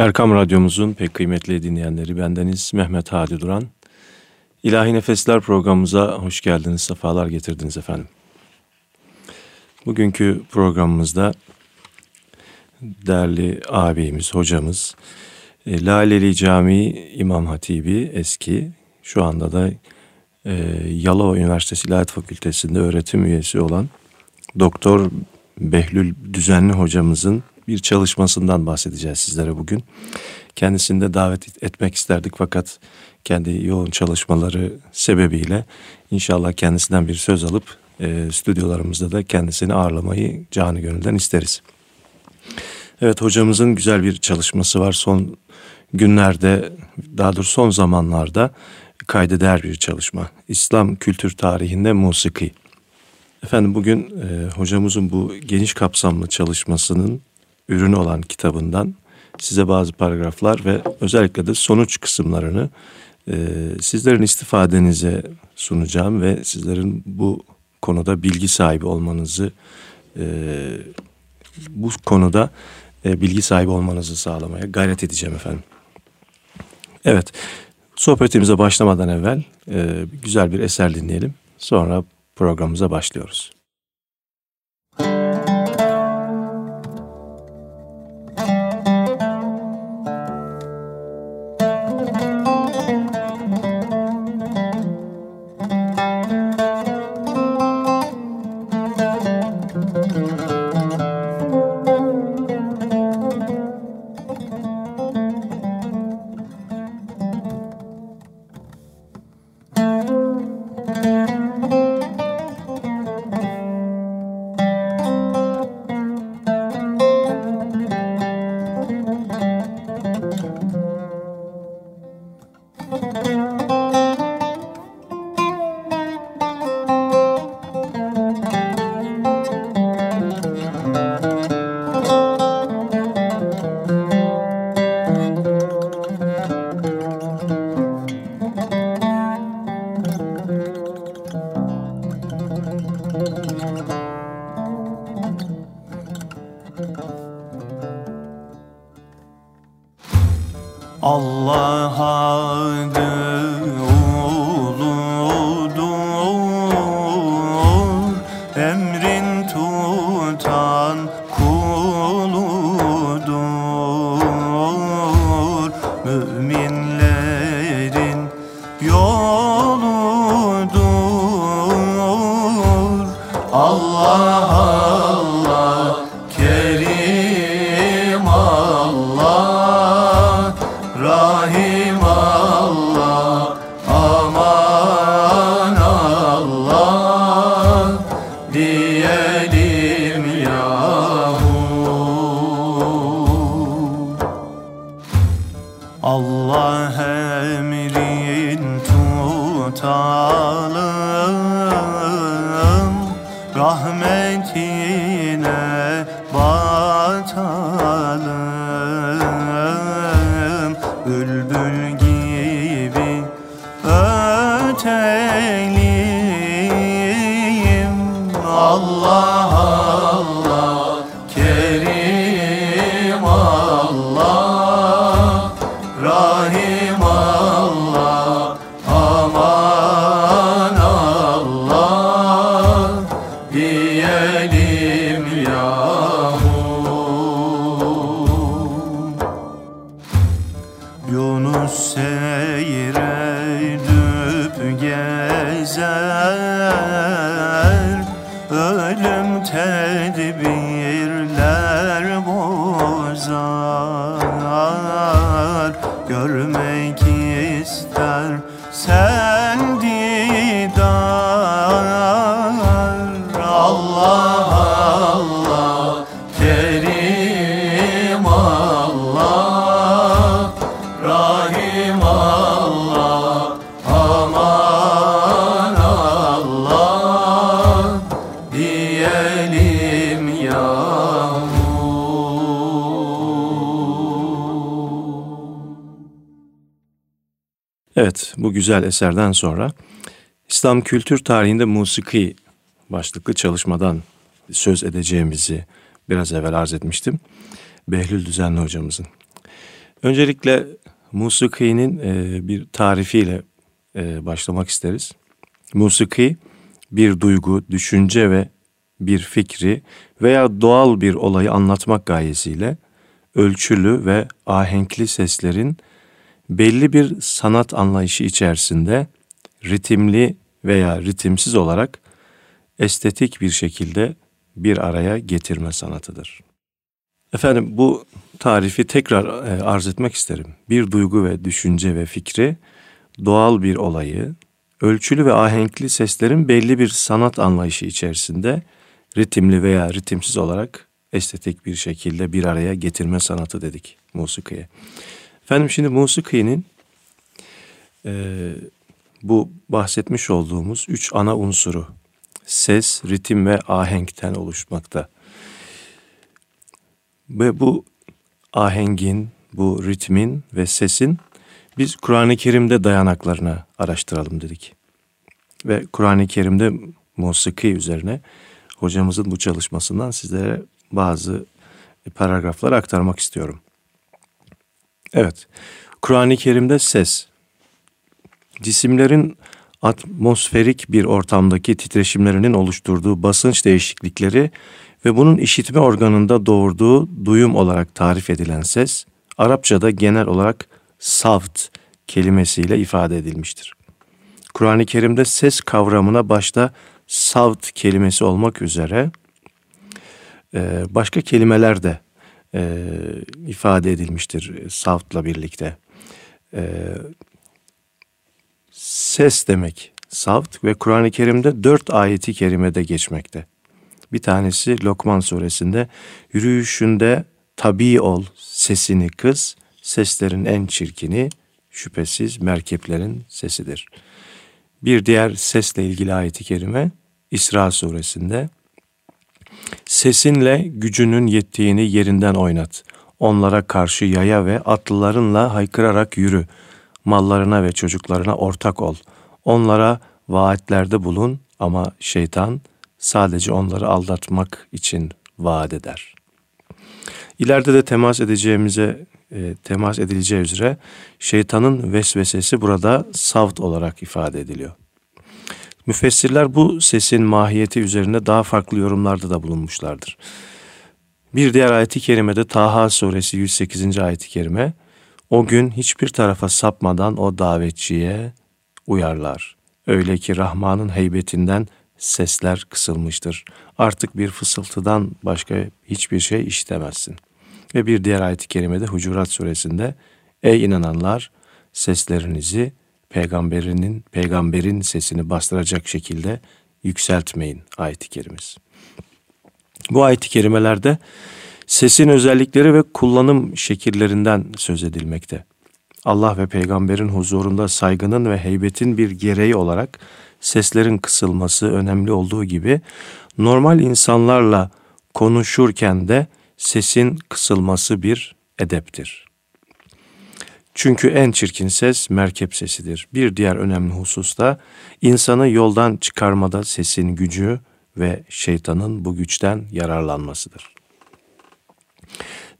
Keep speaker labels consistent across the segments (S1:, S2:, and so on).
S1: Erkam Radyomuzun pek kıymetli dinleyenleri bendeniz Mehmet Hadi Duran. İlahi Nefesler programımıza hoş geldiniz, sefalar getirdiniz efendim. Bugünkü programımızda değerli abimiz, hocamız, e, Laleli Camii İmam Hatibi eski, şu anda da e, Yalova Üniversitesi İlahiyat Fakültesi'nde öğretim üyesi olan Doktor Behlül Düzenli hocamızın bir çalışmasından bahsedeceğiz sizlere bugün. Kendisini de davet etmek isterdik fakat kendi yoğun çalışmaları sebebiyle inşallah kendisinden bir söz alıp e, stüdyolarımızda da kendisini ağırlamayı canı gönülden isteriz. Evet hocamızın güzel bir çalışması var. Son günlerde daha doğrusu son zamanlarda kaydeder bir çalışma. İslam kültür tarihinde musiki. Efendim bugün e, hocamızın bu geniş kapsamlı çalışmasının ürünü olan kitabından size bazı paragraflar ve özellikle de sonuç kısımlarını e, sizlerin istifadenize sunacağım ve sizlerin bu konuda bilgi sahibi olmanızı e, bu konuda e, bilgi sahibi olmanızı sağlamaya gayret edeceğim efendim. Evet, sohbetimize başlamadan evvel e, güzel bir eser dinleyelim. Sonra programımıza başlıyoruz. Evet, bu güzel eserden sonra İslam kültür tarihinde musiki başlıklı çalışmadan söz edeceğimizi biraz evvel arz etmiştim. Behlül Düzenli hocamızın. Öncelikle musikinin e, bir tarifiyle e, başlamak isteriz. Musiki bir duygu, düşünce ve bir fikri veya doğal bir olayı anlatmak gayesiyle ölçülü ve ahenkli seslerin belli bir sanat anlayışı içerisinde ritimli veya ritimsiz olarak estetik bir şekilde bir araya getirme sanatıdır. Efendim bu tarifi tekrar e, arz etmek isterim. Bir duygu ve düşünce ve fikri doğal bir olayı ölçülü ve ahenkli seslerin belli bir sanat anlayışı içerisinde ritimli veya ritimsiz olarak estetik bir şekilde bir araya getirme sanatı dedik musikiye. Efendim şimdi musikinin e, bu bahsetmiş olduğumuz üç ana unsuru ses, ritim ve ahenkten oluşmakta. Ve bu ahengin, bu ritmin ve sesin biz Kur'an-ı Kerim'de dayanaklarını araştıralım dedik. Ve Kur'an-ı Kerim'de musiki üzerine hocamızın bu çalışmasından sizlere bazı paragraflar aktarmak istiyorum. Evet, Kur'an-ı Kerim'de ses, cisimlerin atmosferik bir ortamdaki titreşimlerinin oluşturduğu basınç değişiklikleri ve bunun işitme organında doğurduğu duyum olarak tarif edilen ses, Arapçada genel olarak savt kelimesiyle ifade edilmiştir. Kur'an-ı Kerim'de ses kavramına başta savt kelimesi olmak üzere e, başka kelimeler de e, ifade edilmiştir savtla birlikte. E, ses demek savt ve Kur'an-ı Kerim'de dört ayeti kerimede geçmekte. Bir tanesi Lokman suresinde yürüyüşünde tabi ol sesini kız, seslerin en çirkini şüphesiz merkeplerin sesidir. Bir diğer sesle ilgili ayeti kerime İsra suresinde Sesinle gücünün yettiğini yerinden oynat. Onlara karşı yaya ve atlılarınla haykırarak yürü. Mallarına ve çocuklarına ortak ol. Onlara vaatlerde bulun ama şeytan sadece onları aldatmak için vaat eder. İleride de temas edeceğimize e, temas edileceği üzere şeytanın vesvesesi burada savt olarak ifade ediliyor. Müfessirler bu sesin mahiyeti üzerine daha farklı yorumlarda da bulunmuşlardır. Bir diğer ayeti kerimede Taha suresi 108. ayeti kerime o gün hiçbir tarafa sapmadan o davetçiye uyarlar. Öyle ki Rahman'ın heybetinden sesler kısılmıştır. Artık bir fısıltıdan başka hiçbir şey işitemezsin. Ve bir diğer ayet-i kerimede Hucurat suresinde Ey inananlar seslerinizi peygamberinin peygamberin sesini bastıracak şekilde yükseltmeyin ayet-i kerimesi. Bu ayet-i kerimelerde sesin özellikleri ve kullanım şekillerinden söz edilmekte. Allah ve peygamberin huzurunda saygının ve heybetin bir gereği olarak seslerin kısılması önemli olduğu gibi normal insanlarla konuşurken de sesin kısılması bir edeptir. Çünkü en çirkin ses merkep sesidir. Bir diğer önemli husus da insanı yoldan çıkarmada sesin gücü ve şeytanın bu güçten yararlanmasıdır.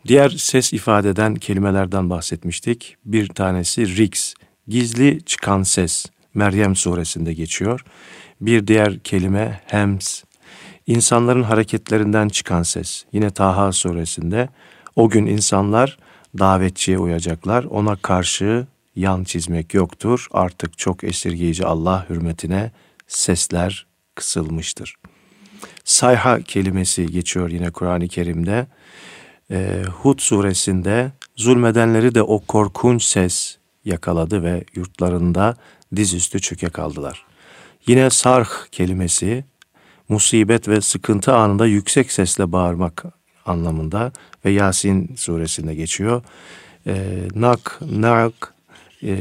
S1: Diğer ses ifade eden kelimelerden bahsetmiştik. Bir tanesi riks, gizli çıkan ses. Meryem suresinde geçiyor. Bir diğer kelime hems, insanların hareketlerinden çıkan ses. Yine Taha suresinde o gün insanlar davetçiye uyacaklar. Ona karşı yan çizmek yoktur. Artık çok esirgeyici Allah hürmetine sesler kısılmıştır. Sayha kelimesi geçiyor yine Kur'an-ı Kerim'de. Ee, Hud suresinde zulmedenleri de o korkunç ses yakaladı ve yurtlarında dizüstü çöke kaldılar. Yine sarh kelimesi musibet ve sıkıntı anında yüksek sesle bağırmak anlamında ve Yasin suresinde geçiyor. E, nak, nak, e,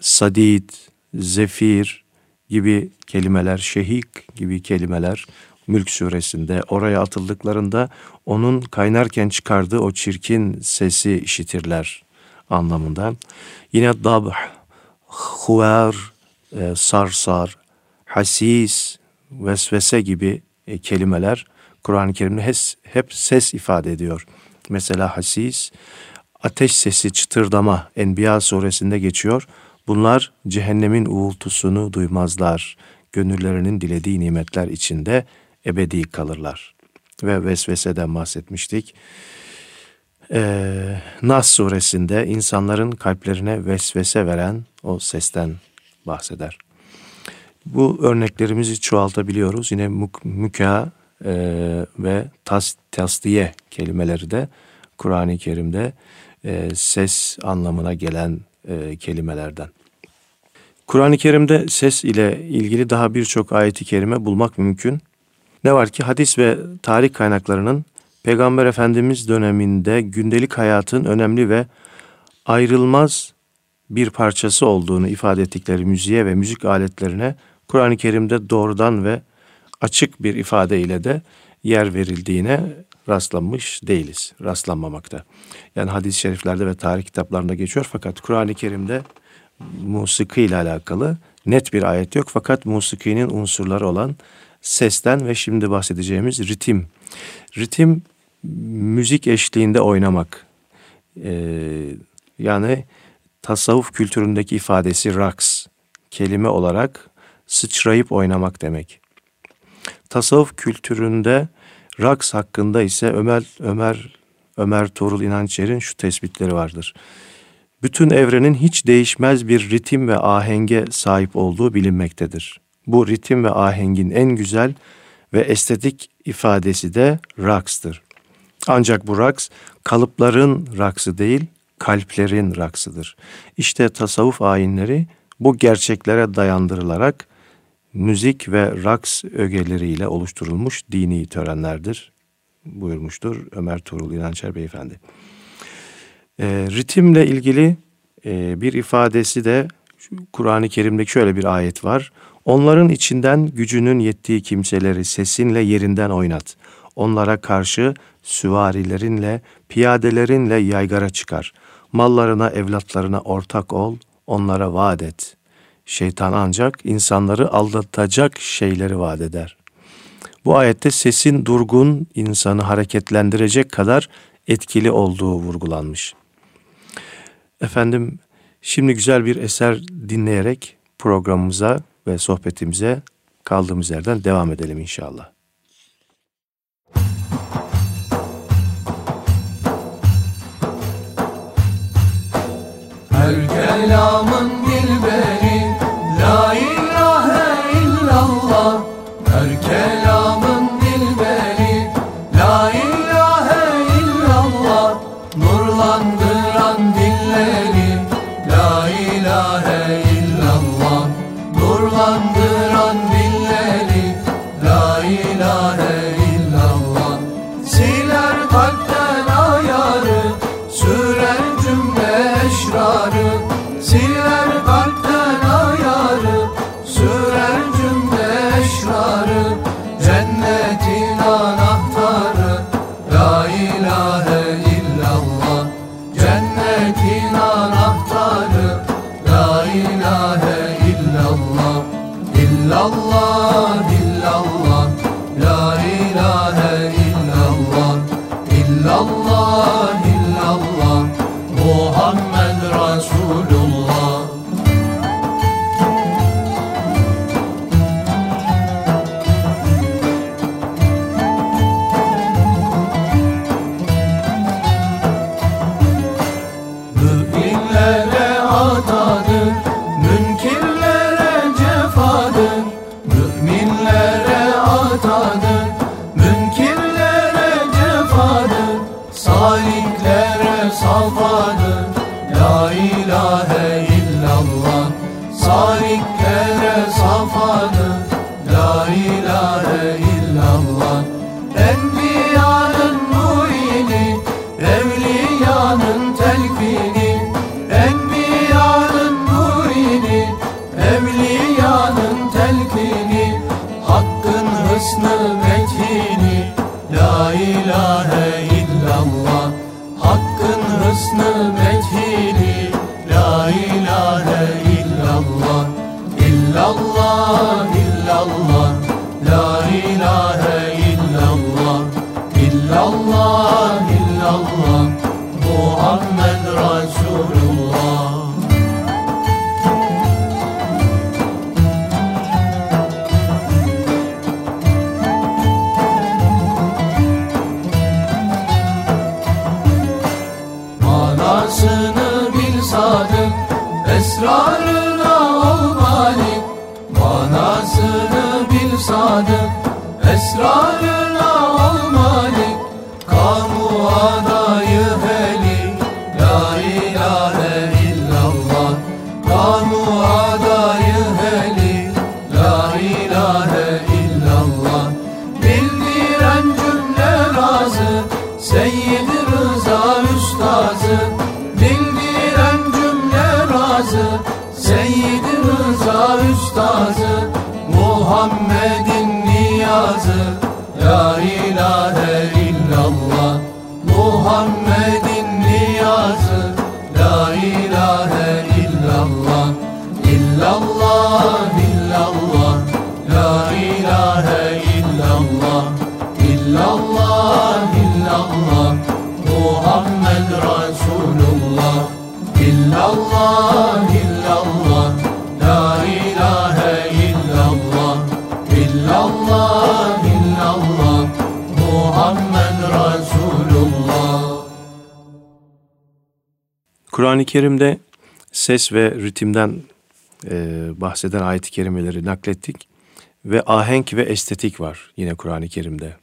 S1: sadid, zefir gibi kelimeler, şehik gibi kelimeler Mülk suresinde oraya atıldıklarında onun kaynarken çıkardığı o çirkin sesi işitirler anlamında. Yine dabh, huver, e, sarsar, hasis, vesvese gibi e, kelimeler Kur'an-ı Kerim'de hep ses ifade ediyor. Mesela hasis ateş sesi çıtırdama Enbiya suresinde geçiyor. Bunlar cehennemin uğultusunu duymazlar. Gönüllerinin dilediği nimetler içinde ebedi kalırlar. Ve vesveseden bahsetmiştik. Ee, Nas suresinde insanların kalplerine vesvese veren o sesten bahseder. Bu örneklerimizi çoğaltabiliyoruz. Yine mük, e, ve tas, tasdiye kelimeleri de Kur'an-ı Kerim'de e, ses anlamına gelen e, kelimelerden. Kur'an-ı Kerim'de ses ile ilgili daha birçok ayeti kerime bulmak mümkün. Ne var ki hadis ve tarih kaynaklarının Peygamber Efendimiz döneminde gündelik hayatın önemli ve ayrılmaz bir parçası olduğunu ifade ettikleri müziğe ve müzik aletlerine Kur'an-ı Kerim'de doğrudan ve açık bir ifade ile de yer verildiğine rastlanmış değiliz, rastlanmamakta. Yani hadis-i şeriflerde ve tarih kitaplarında geçiyor fakat Kur'an-ı Kerim'de musiki ile alakalı net bir ayet yok fakat musikinin unsurları olan sesten ve şimdi bahsedeceğimiz ritim. Ritim müzik eşliğinde oynamak. Ee, yani tasavvuf kültüründeki ifadesi raks kelime olarak sıçrayıp oynamak demek. Tasavvuf kültüründe raks hakkında ise Ömer Ömer Ömer Tuğrul İnançer'in şu tespitleri vardır. Bütün evrenin hiç değişmez bir ritim ve ahenge sahip olduğu bilinmektedir. Bu ritim ve ahengin en güzel ve estetik ifadesi de rakstır. Ancak bu raks kalıpların raksı değil, kalplerin raksıdır. İşte tasavvuf ayinleri bu gerçeklere dayandırılarak müzik ve raks ögeleriyle oluşturulmuş dini törenlerdir buyurmuştur Ömer Tuğrul İnançer Beyefendi. E, ritimle ilgili e, bir ifadesi de Kur'an-ı Kerim'deki şöyle bir ayet var. Onların içinden gücünün yettiği kimseleri sesinle yerinden oynat. Onlara karşı süvarilerinle, piyadelerinle yaygara çıkar. Mallarına, evlatlarına ortak ol, onlara vaat et. Şeytan ancak insanları aldatacak şeyleri vaat eder. Bu ayette sesin durgun insanı hareketlendirecek kadar etkili olduğu vurgulanmış. Efendim şimdi güzel bir eser dinleyerek programımıza ve sohbetimize kaldığımız yerden devam edelim inşallah. Her kelamın dilberi İllallah Kur'an-ı Kerim'de ses ve ritimden e, bahseden ayet-i kerimeleri naklettik. Ve ahenk ve estetik var yine Kur'an-ı Kerim'de.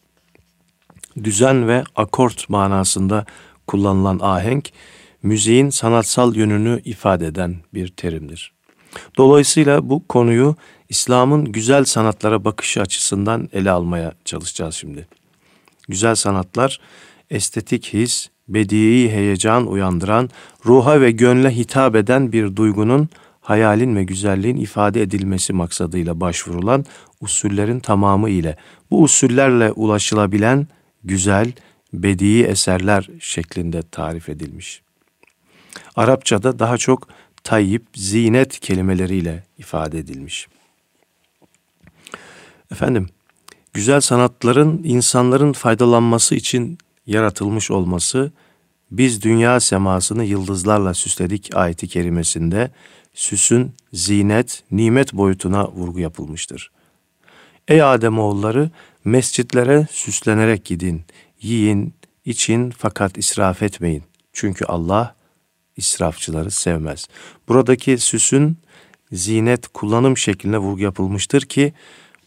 S1: Düzen ve akort manasında kullanılan ahenk, müziğin sanatsal yönünü ifade eden bir terimdir. Dolayısıyla bu konuyu İslam'ın güzel sanatlara bakışı açısından ele almaya çalışacağız şimdi. Güzel sanatlar, estetik his, bedii heyecan uyandıran, ruha ve gönle hitap eden bir duygunun, hayalin ve güzelliğin ifade edilmesi maksadıyla başvurulan usullerin tamamı ile bu usullerle ulaşılabilen güzel, bedii eserler şeklinde tarif edilmiş. Arapçada daha çok tayyip, zinet kelimeleriyle ifade edilmiş. Efendim, güzel sanatların insanların faydalanması için yaratılmış olması, biz dünya semasını yıldızlarla süsledik ayeti kerimesinde süsün zinet, nimet boyutuna vurgu yapılmıştır. Ey Ademoğulları mescitlere süslenerek gidin, yiyin, için fakat israf etmeyin. Çünkü Allah israfçıları sevmez. Buradaki süsün zinet kullanım şekline vurgu yapılmıştır ki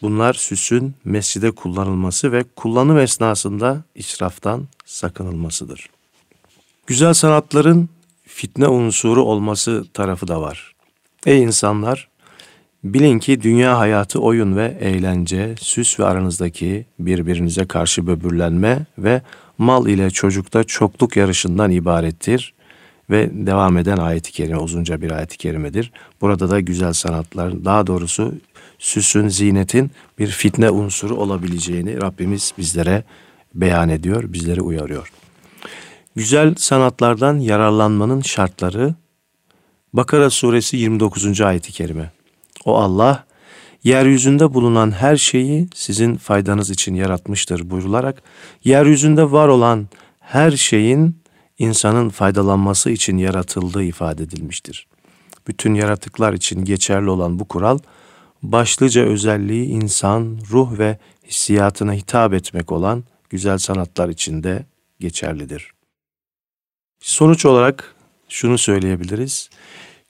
S1: bunlar süsün mescide kullanılması ve kullanım esnasında israftan sakınılmasıdır. Güzel sanatların fitne unsuru olması tarafı da var. Ey insanlar! Bilin ki dünya hayatı oyun ve eğlence, süs ve aranızdaki birbirinize karşı böbürlenme ve mal ile çocukta çokluk yarışından ibarettir ve devam eden ayet-i kerime uzunca bir ayet-i kerimedir. Burada da güzel sanatlar daha doğrusu süsün, zinetin bir fitne unsuru olabileceğini Rabbimiz bizlere beyan ediyor, bizleri uyarıyor. Güzel sanatlardan yararlanmanın şartları Bakara suresi 29. ayeti kerime. O Allah yeryüzünde bulunan her şeyi sizin faydanız için yaratmıştır buyrularak yeryüzünde var olan her şeyin insanın faydalanması için yaratıldığı ifade edilmiştir. Bütün yaratıklar için geçerli olan bu kural başlıca özelliği insan, ruh ve hissiyatına hitap etmek olan güzel sanatlar içinde geçerlidir. Sonuç olarak şunu söyleyebiliriz.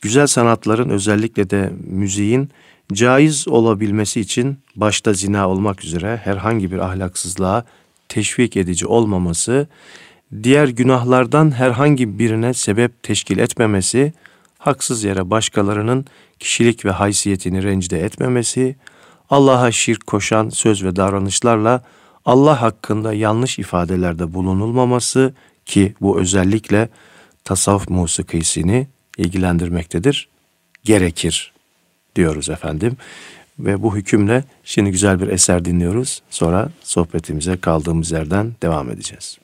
S1: Güzel sanatların özellikle de müziğin caiz olabilmesi için başta zina olmak üzere herhangi bir ahlaksızlığa teşvik edici olmaması, diğer günahlardan herhangi birine sebep teşkil etmemesi, haksız yere başkalarının kişilik ve haysiyetini rencide etmemesi, Allah'a şirk koşan söz ve davranışlarla Allah hakkında yanlış ifadelerde bulunulmaması ki bu özellikle tasavvuf musikisini ilgilendirmektedir, gerekir diyoruz efendim. Ve bu hükümle şimdi güzel bir eser dinliyoruz. Sonra sohbetimize kaldığımız yerden devam edeceğiz.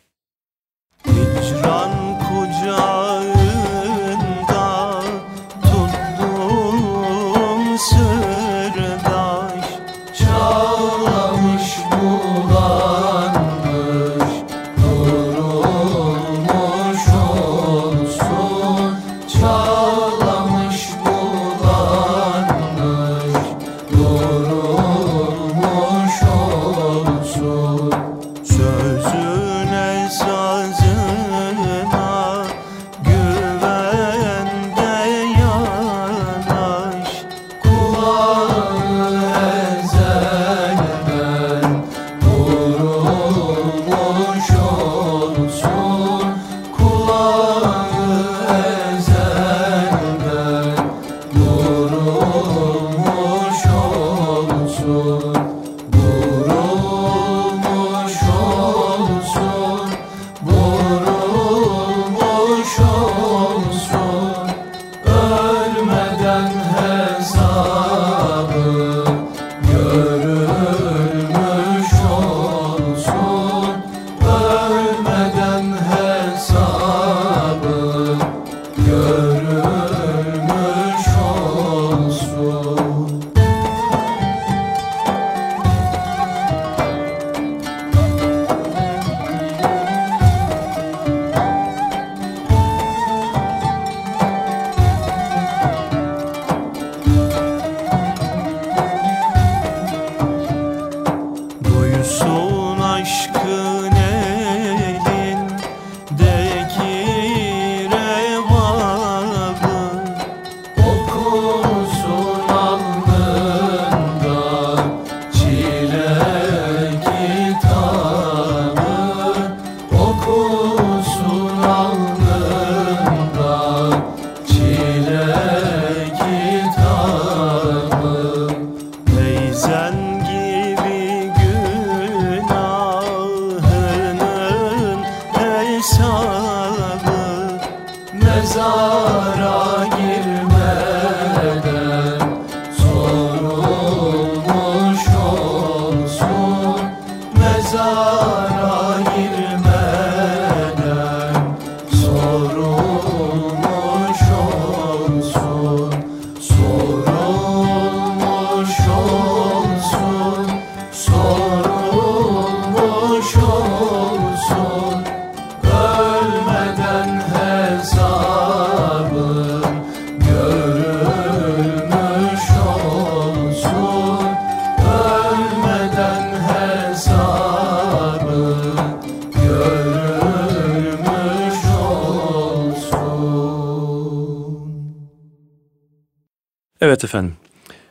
S1: Efendim.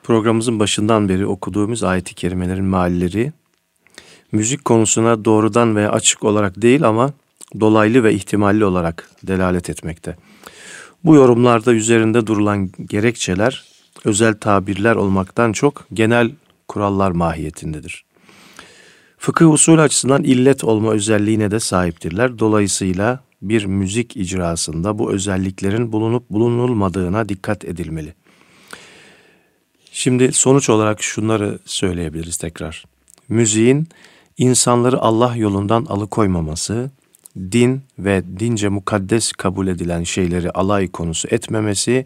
S1: Programımızın başından beri okuduğumuz ayet-i kerimelerin mealleri müzik konusuna doğrudan veya açık olarak değil ama dolaylı ve ihtimalli olarak delalet etmekte. Bu yorumlarda üzerinde durulan gerekçeler özel tabirler olmaktan çok genel kurallar mahiyetindedir. Fıkıh usul açısından illet olma özelliğine de sahiptirler. Dolayısıyla bir müzik icrasında bu özelliklerin bulunup bulunulmadığına dikkat edilmeli. Şimdi sonuç olarak şunları söyleyebiliriz tekrar. Müziğin insanları Allah yolundan alıkoymaması, din ve dince mukaddes kabul edilen şeyleri alay konusu etmemesi,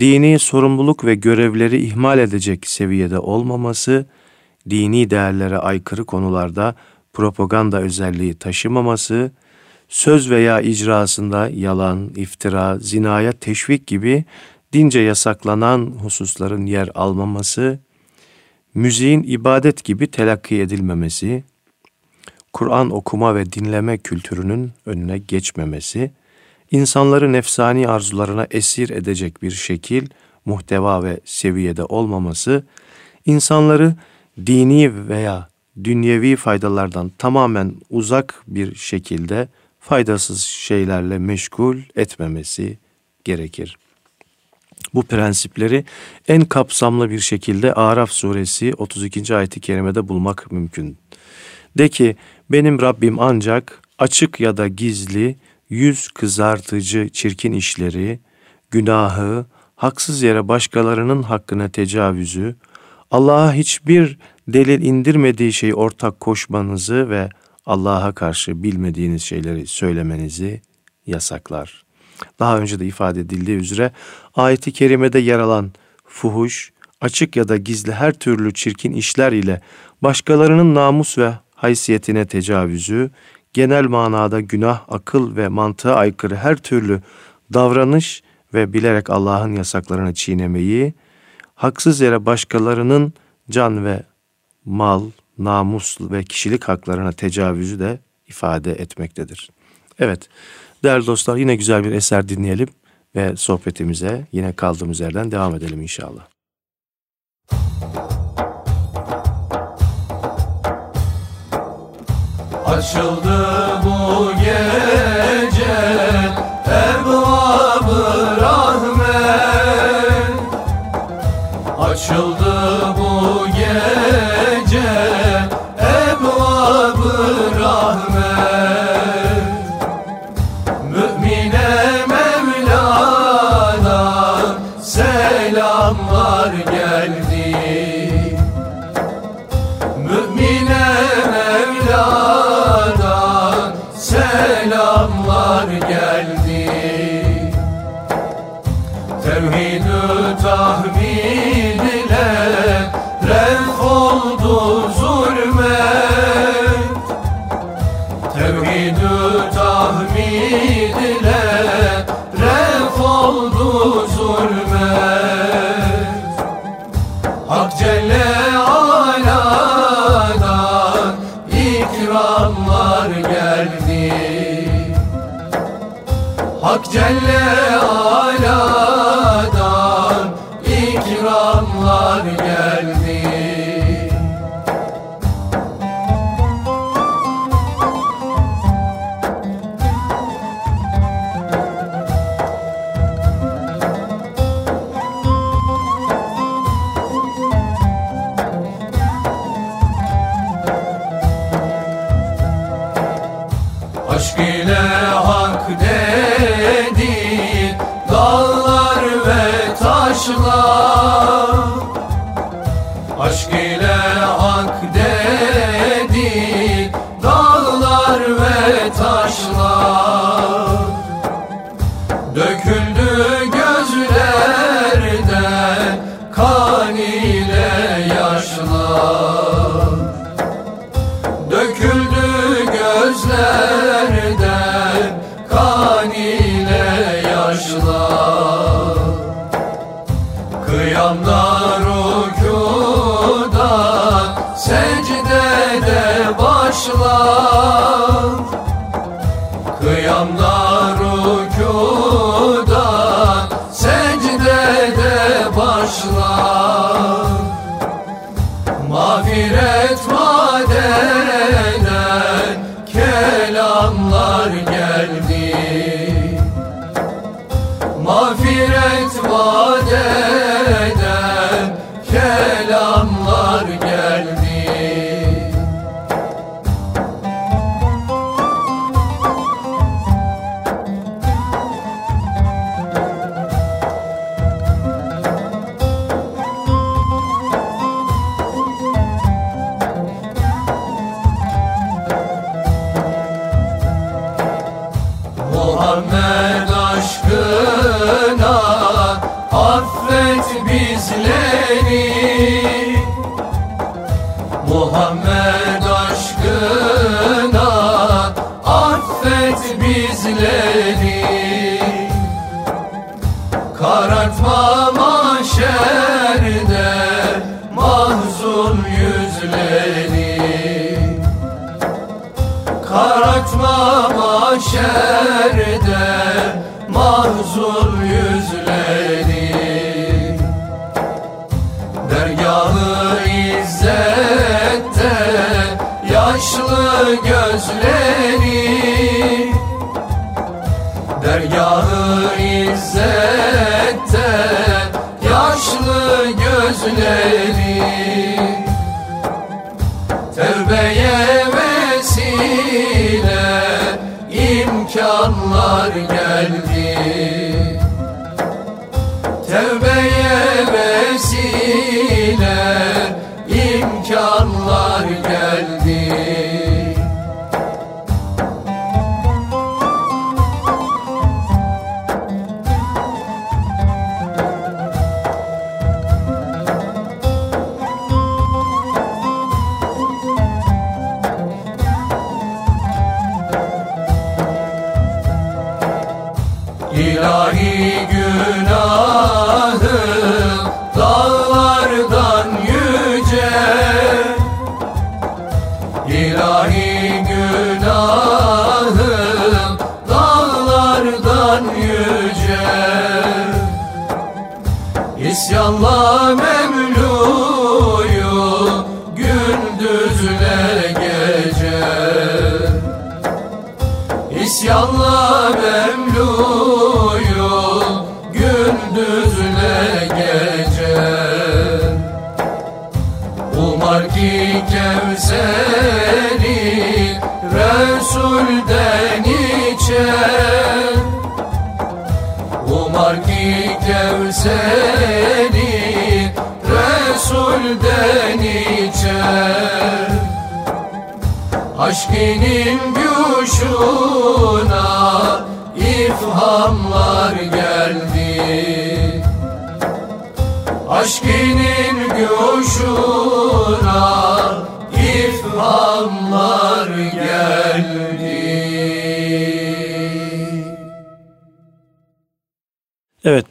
S1: dini sorumluluk ve görevleri ihmal edecek seviyede olmaması, dini değerlere aykırı konularda propaganda özelliği taşımaması, söz veya icrasında yalan, iftira, zinaya teşvik gibi dince yasaklanan hususların yer almaması, müziğin ibadet gibi telakki edilmemesi, Kur'an okuma ve dinleme kültürünün önüne geçmemesi, insanları nefsani arzularına esir edecek bir şekil, muhteva ve seviyede olmaması, insanları dini veya dünyevi faydalardan tamamen uzak bir şekilde faydasız şeylerle meşgul etmemesi gerekir. Bu prensipleri en kapsamlı bir şekilde Araf suresi 32. ayeti kerimede bulmak mümkün. De ki benim Rabbim ancak açık ya da gizli yüz kızartıcı çirkin işleri, günahı, haksız yere başkalarının hakkına tecavüzü, Allah'a hiçbir delil indirmediği şeyi ortak koşmanızı ve Allah'a karşı bilmediğiniz şeyleri söylemenizi yasaklar. Daha önce de ifade edildiği üzere ayeti kerimede yer alan fuhuş, açık ya da gizli her türlü çirkin işler ile başkalarının namus ve haysiyetine tecavüzü, genel manada günah, akıl ve mantığa aykırı her türlü davranış ve bilerek Allah'ın yasaklarını çiğnemeyi, haksız yere başkalarının can ve mal, namus ve kişilik haklarına tecavüzü de ifade etmektedir. Evet, değerli dostlar yine güzel bir eser dinleyelim ve sohbetimize yine kaldığımız yerden devam edelim inşallah.
S2: Açıldı bu gece Yollar
S1: gel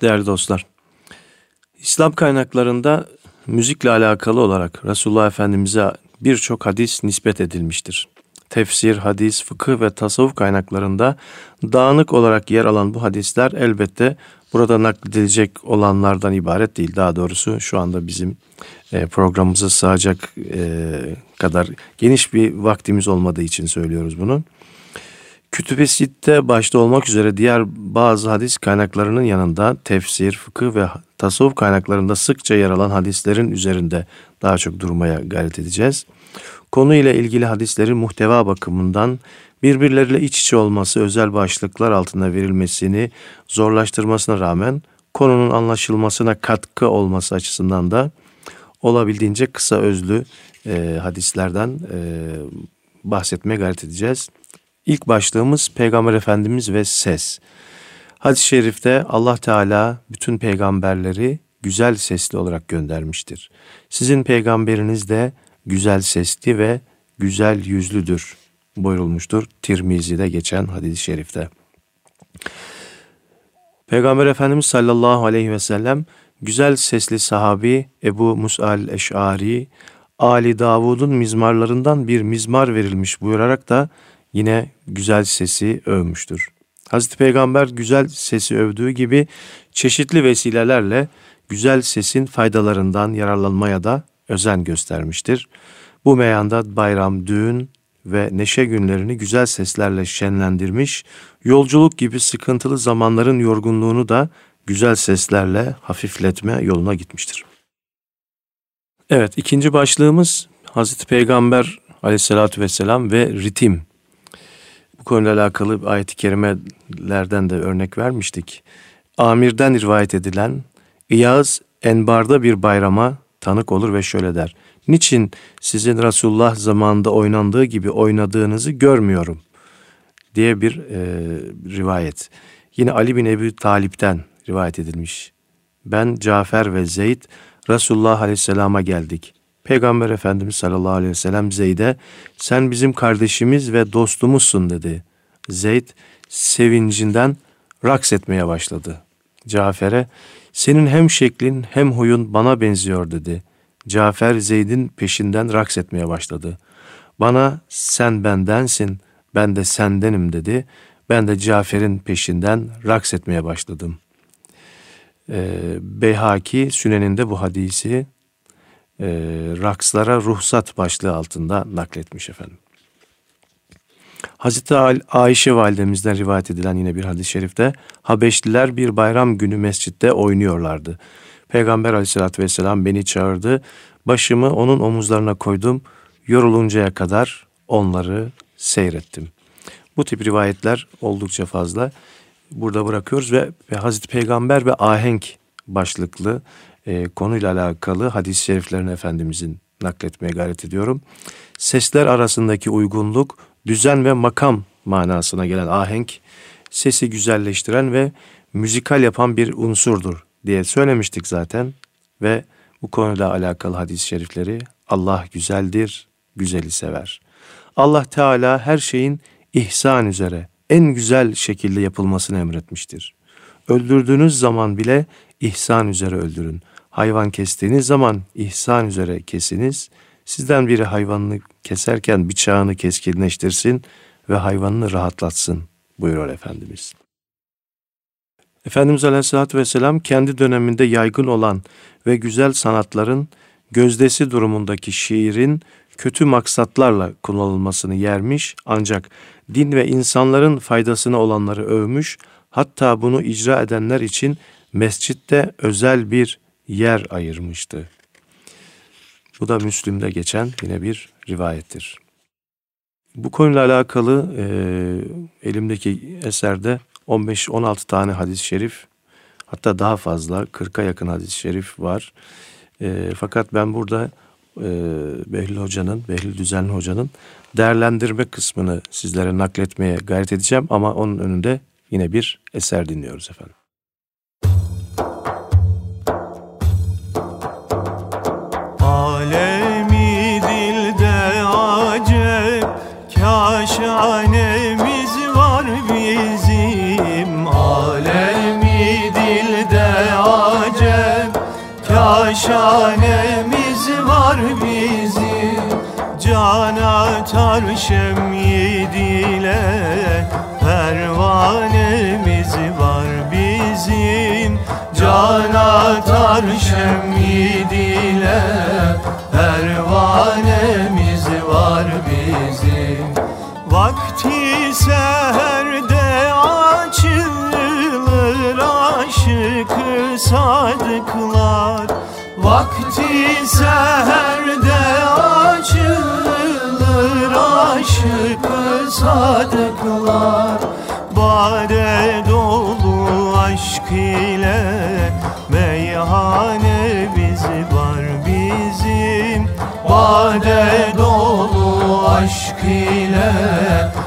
S1: Değerli dostlar. İslam kaynaklarında müzikle alakalı olarak Resulullah Efendimiz'e birçok hadis nispet edilmiştir. Tefsir, hadis, fıkıh ve tasavvuf kaynaklarında dağınık olarak yer alan bu hadisler elbette burada nakledilecek olanlardan ibaret değil. Daha doğrusu şu anda bizim e, programımıza sığacak e, kadar geniş bir vaktimiz olmadığı için söylüyoruz bunu. Kütüb-i Sitte başta olmak üzere diğer bazı hadis kaynaklarının yanında tefsir, fıkıh ve tasavvuf kaynaklarında sıkça yer alan hadislerin üzerinde daha çok durmaya gayret edeceğiz. Konu ile ilgili hadislerin muhteva bakımından birbirleriyle iç içe olması özel başlıklar altında verilmesini zorlaştırmasına rağmen konunun anlaşılmasına katkı olması açısından da olabildiğince kısa özlü e, hadislerden e, bahsetmeye gayret edeceğiz. İlk başlığımız Peygamber Efendimiz ve ses. Hadis-i şerifte Allah Teala bütün peygamberleri güzel sesli olarak göndermiştir. Sizin peygamberiniz de güzel sesli ve güzel yüzlüdür buyurulmuştur. Tirmizi'de geçen hadis-i şerifte. Peygamber Efendimiz sallallahu aleyhi ve sellem güzel sesli sahabi Ebu Mus'al Eş'ari Ali Davud'un mizmarlarından bir mizmar verilmiş buyurarak da yine güzel sesi övmüştür. Hazreti Peygamber güzel sesi övdüğü gibi çeşitli vesilelerle güzel sesin faydalarından yararlanmaya da özen göstermiştir. Bu meyanda bayram, düğün ve neşe günlerini güzel seslerle şenlendirmiş, yolculuk gibi sıkıntılı zamanların yorgunluğunu da güzel seslerle hafifletme yoluna gitmiştir. Evet, ikinci başlığımız Hazreti Peygamber aleyhissalatü vesselam ve ritim. Konuyla alakalı ayet-i kerimelerden de örnek vermiştik. Amir'den rivayet edilen İyaz Enbar'da bir bayrama tanık olur ve şöyle der. Niçin sizin Resulullah zamanında oynandığı gibi oynadığınızı görmüyorum diye bir e, rivayet. Yine Ali bin Ebu Talip'ten rivayet edilmiş. Ben Cafer ve Zeyd Resulullah Aleyhisselam'a geldik. Peygamber Efendimiz sallallahu aleyhi ve sellem Zeyd'e sen bizim kardeşimiz ve dostumuzsun dedi. Zeyd sevincinden raks etmeye başladı. Cafer'e senin hem şeklin hem huyun bana benziyor dedi. Cafer Zeyd'in peşinden raks etmeye başladı. Bana sen bendensin, ben de sendenim dedi. Ben de Cafer'in peşinden raks etmeye başladım. Ee, Beyhaki Sünen'inde bu hadisi e, rakslara ruhsat başlığı altında nakletmiş efendim. Hazreti Ayşe validemizden rivayet edilen yine bir hadis-i şerifte Habeşliler bir bayram günü mescitte oynuyorlardı. Peygamber aleyhissalatü vesselam beni çağırdı. Başımı onun omuzlarına koydum. Yoruluncaya kadar onları seyrettim. Bu tip rivayetler oldukça fazla. Burada bırakıyoruz ve, ve Hazreti Peygamber ve ahenk başlıklı e, konuyla alakalı hadis-i şeriflerini Efendimizin nakletmeye gayret ediyorum. Sesler arasındaki uygunluk, düzen ve makam manasına gelen ahenk, sesi güzelleştiren ve müzikal yapan bir unsurdur diye söylemiştik zaten ve bu konuyla alakalı hadis-i şerifleri Allah güzeldir, güzeli sever. Allah Teala her şeyin ihsan üzere en güzel şekilde yapılmasını emretmiştir. Öldürdüğünüz zaman bile ihsan üzere öldürün. Hayvan kestiğiniz zaman ihsan üzere kesiniz. Sizden biri hayvanını keserken bıçağını keskinleştirsin ve hayvanını rahatlatsın buyuruyor Efendimiz. Efendimiz Aleyhisselatü Vesselam kendi döneminde yaygın olan ve güzel sanatların gözdesi durumundaki şiirin kötü maksatlarla kullanılmasını yermiş ancak din ve insanların faydasına olanları övmüş hatta bunu icra edenler için mescitte özel bir yer ayırmıştı. Bu da Müslim'de geçen yine bir rivayettir. Bu konuyla alakalı e, elimdeki eserde 15-16 tane hadis-i şerif hatta daha fazla 40'a yakın hadis-i şerif var. E, fakat ben burada e, Behlül Hoca'nın, Behlül Düzenli Hoca'nın değerlendirme kısmını sizlere nakletmeye gayret edeceğim ama onun önünde yine bir eser dinliyoruz efendim.
S2: Kaşanemiz var bizim Alemi dilde acep kaşanemiz var bizim Cana tarşem yedile. Pervanemiz var bizim Cana tarşem yedile. Pervanemiz var bizim Vakti seherde açılır aşık sadıklar. Vakti seherde açılır aşık sadıklar. Bade dolu aşk ile meyhane bizi var bizim. Bade dolu aşk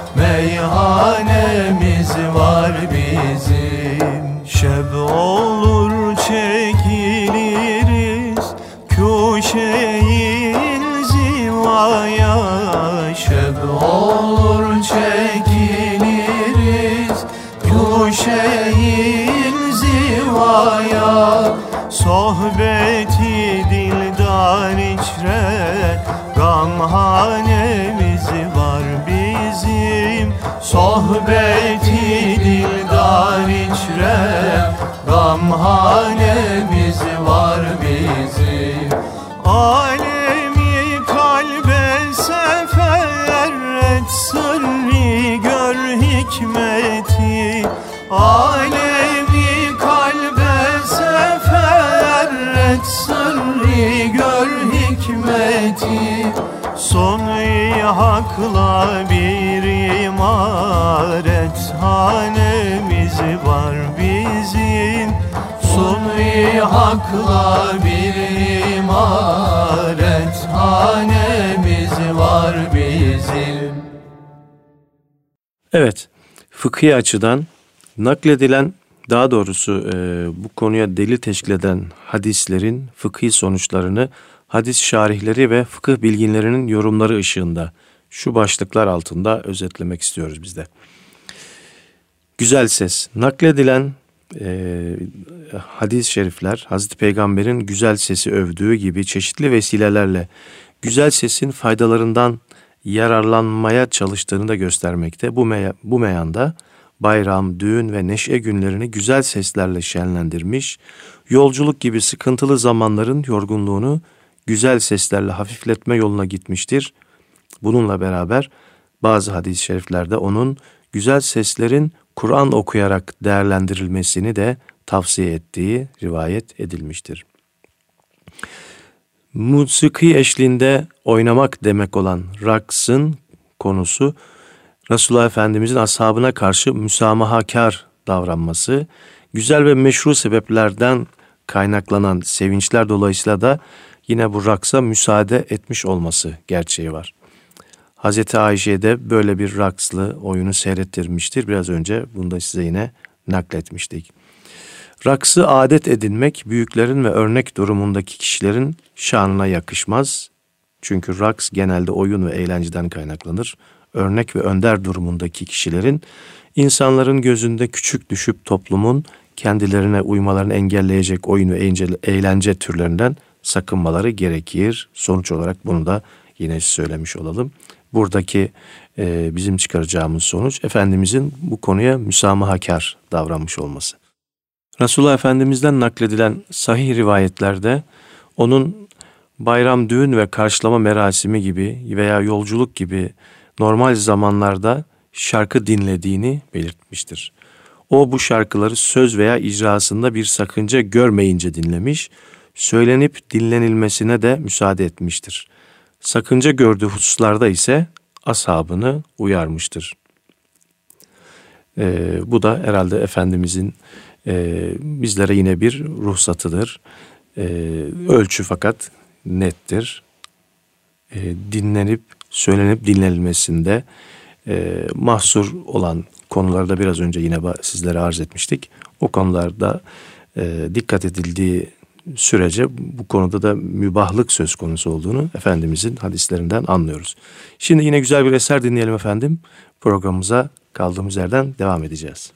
S2: Hakla bir imaret hanemiz var bizim
S1: Evet, fıkhi açıdan nakledilen, daha doğrusu e, bu konuya delil teşkil eden hadislerin fıkhi sonuçlarını hadis şarihleri ve fıkıh bilginlerinin yorumları ışığında şu başlıklar altında özetlemek istiyoruz biz de. Güzel ses. Nakledilen e, hadis-i şerifler Hazreti Peygamber'in güzel sesi övdüğü gibi çeşitli vesilelerle güzel sesin faydalarından yararlanmaya çalıştığını da göstermekte. Bu, me bu meyanda bayram, düğün ve neşe günlerini güzel seslerle şenlendirmiş, yolculuk gibi sıkıntılı zamanların yorgunluğunu güzel seslerle hafifletme yoluna gitmiştir. Bununla beraber bazı hadis-i şeriflerde onun güzel seslerin Kur'an okuyarak değerlendirilmesini de tavsiye ettiği rivayet edilmiştir. Musiki eşliğinde oynamak demek olan raksın konusu Resulullah Efendimizin ashabına karşı müsamahakar davranması, güzel ve meşru sebeplerden kaynaklanan sevinçler dolayısıyla da yine bu raksa müsaade etmiş olması gerçeği var. Hazreti Ayşe de böyle bir rakslı oyunu seyrettirmiştir. Biraz önce bunu da size yine nakletmiştik. Raksı adet edinmek büyüklerin ve örnek durumundaki kişilerin şanına yakışmaz. Çünkü raks genelde oyun ve eğlenceden kaynaklanır. Örnek ve önder durumundaki kişilerin insanların gözünde küçük düşüp toplumun kendilerine uymalarını engelleyecek oyun ve eğlence türlerinden sakınmaları gerekir. Sonuç olarak bunu da yine söylemiş olalım. Buradaki e, bizim çıkaracağımız sonuç Efendimizin bu konuya müsamahakar davranmış olması. Resulullah Efendimiz'den nakledilen sahih rivayetlerde onun bayram, düğün ve karşılama merasimi gibi veya yolculuk gibi normal zamanlarda şarkı dinlediğini belirtmiştir. O bu şarkıları söz veya icrasında bir sakınca görmeyince dinlemiş, söylenip dinlenilmesine de müsaade etmiştir. Sakınca gördüğü hususlarda ise ashabını uyarmıştır. Ee, bu da herhalde Efendimizin e, bizlere yine bir ruhsatıdır. E, ölçü fakat nettir. E, dinlenip, söylenip dinlenilmesinde e, mahsur olan konularda biraz önce yine sizlere arz etmiştik. O konularda e, dikkat edildiği sürece bu konuda da mübahlık söz konusu olduğunu Efendimizin hadislerinden anlıyoruz. Şimdi yine güzel bir eser dinleyelim efendim. Programımıza kaldığımız yerden devam edeceğiz.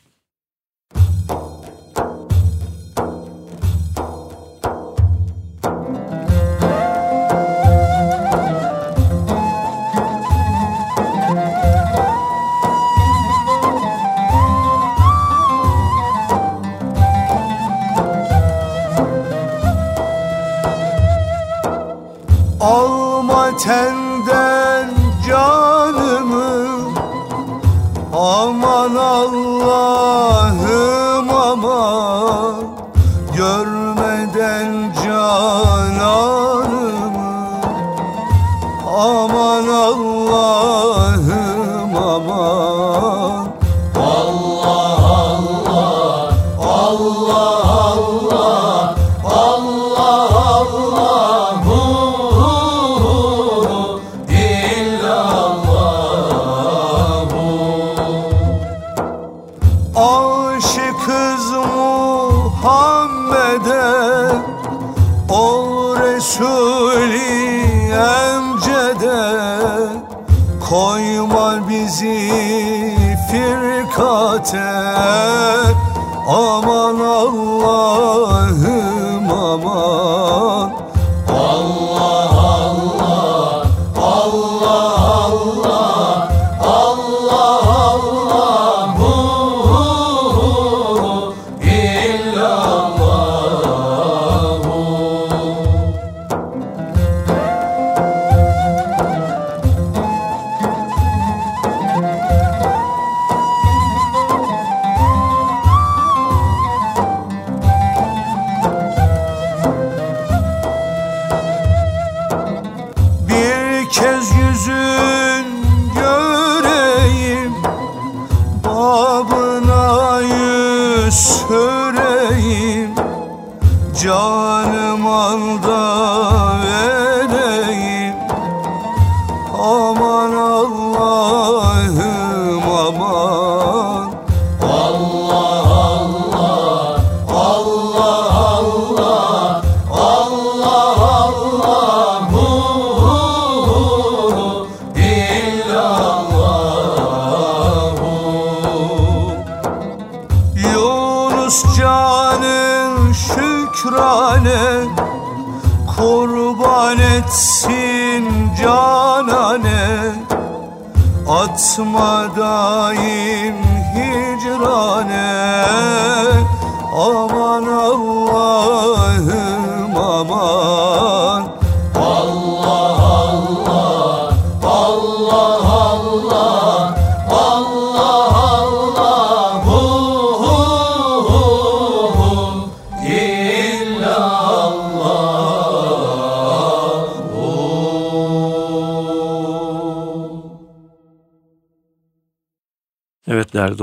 S1: 成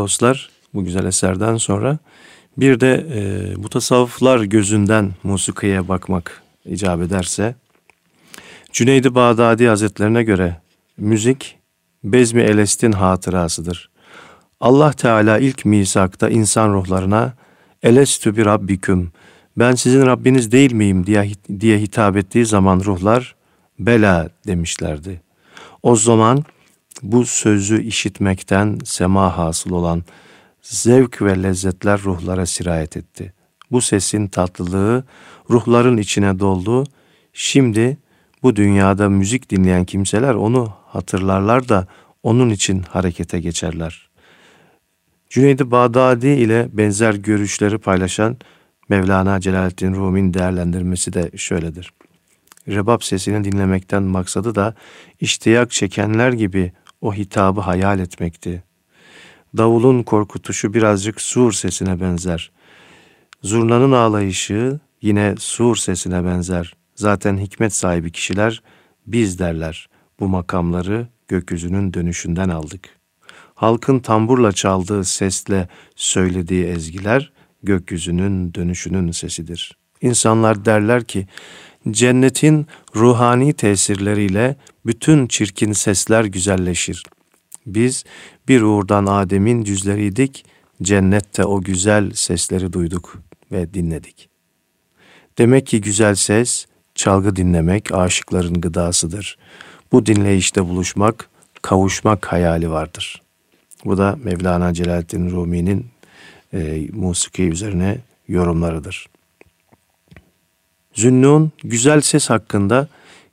S1: dostlar bu güzel eserden sonra bir de e, bu tasavvuflar gözünden musikiye bakmak icap ederse Cüneydi Bağdadi Hazretlerine göre müzik Bezmi Elest'in hatırasıdır. Allah Teala ilk misakta insan ruhlarına Elestü bir Rabbiküm ben sizin Rabbiniz değil miyim diye, diye hitap ettiği zaman ruhlar bela demişlerdi. O zaman bu sözü işitmekten sema hasıl olan zevk ve lezzetler ruhlara sirayet etti. Bu sesin tatlılığı ruhların içine doldu. Şimdi bu dünyada müzik dinleyen kimseler onu hatırlarlar da onun için harekete geçerler. Cüneydi Bağdadi ile benzer görüşleri paylaşan Mevlana Celaleddin Rumi'nin değerlendirmesi de şöyledir. Rebab sesini dinlemekten maksadı da iştiyak çekenler gibi o hitabı hayal etmekti. Davulun korkutuşu birazcık sur sesine benzer. Zurnanın ağlayışı yine sur sesine benzer. Zaten hikmet sahibi kişiler biz derler. Bu makamları gökyüzünün dönüşünden aldık. Halkın tamburla çaldığı sesle söylediği ezgiler gökyüzünün dönüşünün sesidir. İnsanlar derler ki cennetin ruhani tesirleriyle bütün çirkin sesler güzelleşir. Biz bir uğurdan Adem'in cüzleriydik, cennette o güzel sesleri duyduk ve dinledik. Demek ki güzel ses, çalgı dinlemek aşıkların gıdasıdır. Bu dinleyişte buluşmak, kavuşmak hayali vardır. Bu da Mevlana Celaleddin Rumi'nin e, musiki üzerine yorumlarıdır. Zünnun güzel ses hakkında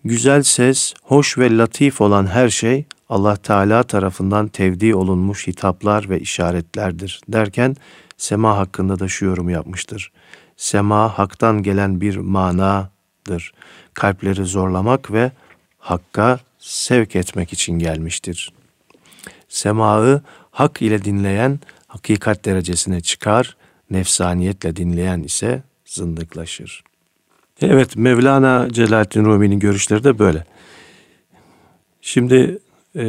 S1: güzel ses, hoş ve latif olan her şey Allah Teala tarafından tevdi olunmuş hitaplar ve işaretlerdir derken sema hakkında da şu yorumu yapmıştır. Sema haktan gelen bir manadır. Kalpleri zorlamak ve hakka sevk etmek için gelmiştir. Semağı hak ile dinleyen hakikat derecesine çıkar, nefsaniyetle dinleyen ise zındıklaşır. Evet Mevlana Celaleddin Rumi'nin görüşleri de böyle. Şimdi e,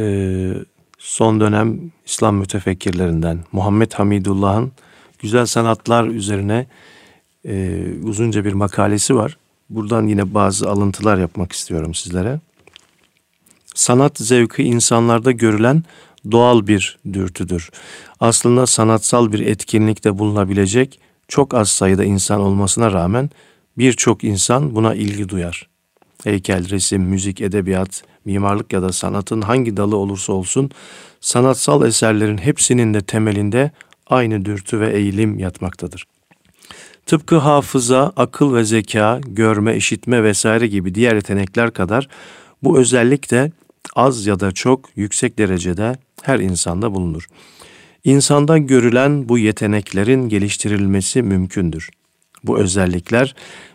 S1: son dönem İslam mütefekkirlerinden Muhammed Hamidullah'ın güzel sanatlar üzerine e, uzunca bir makalesi var. Buradan yine bazı alıntılar yapmak istiyorum sizlere. Sanat zevki insanlarda görülen doğal bir dürtüdür. Aslında sanatsal bir etkinlikte bulunabilecek çok az sayıda insan olmasına rağmen birçok insan buna ilgi duyar. Heykel, resim, müzik, edebiyat, mimarlık ya da sanatın hangi dalı olursa olsun sanatsal eserlerin hepsinin de temelinde aynı dürtü ve eğilim yatmaktadır. Tıpkı hafıza, akıl ve zeka, görme, işitme vesaire gibi diğer yetenekler kadar bu özellik de az ya da çok yüksek derecede her insanda bulunur. İnsanda görülen bu yeteneklerin geliştirilmesi mümkündür. Bu özellikler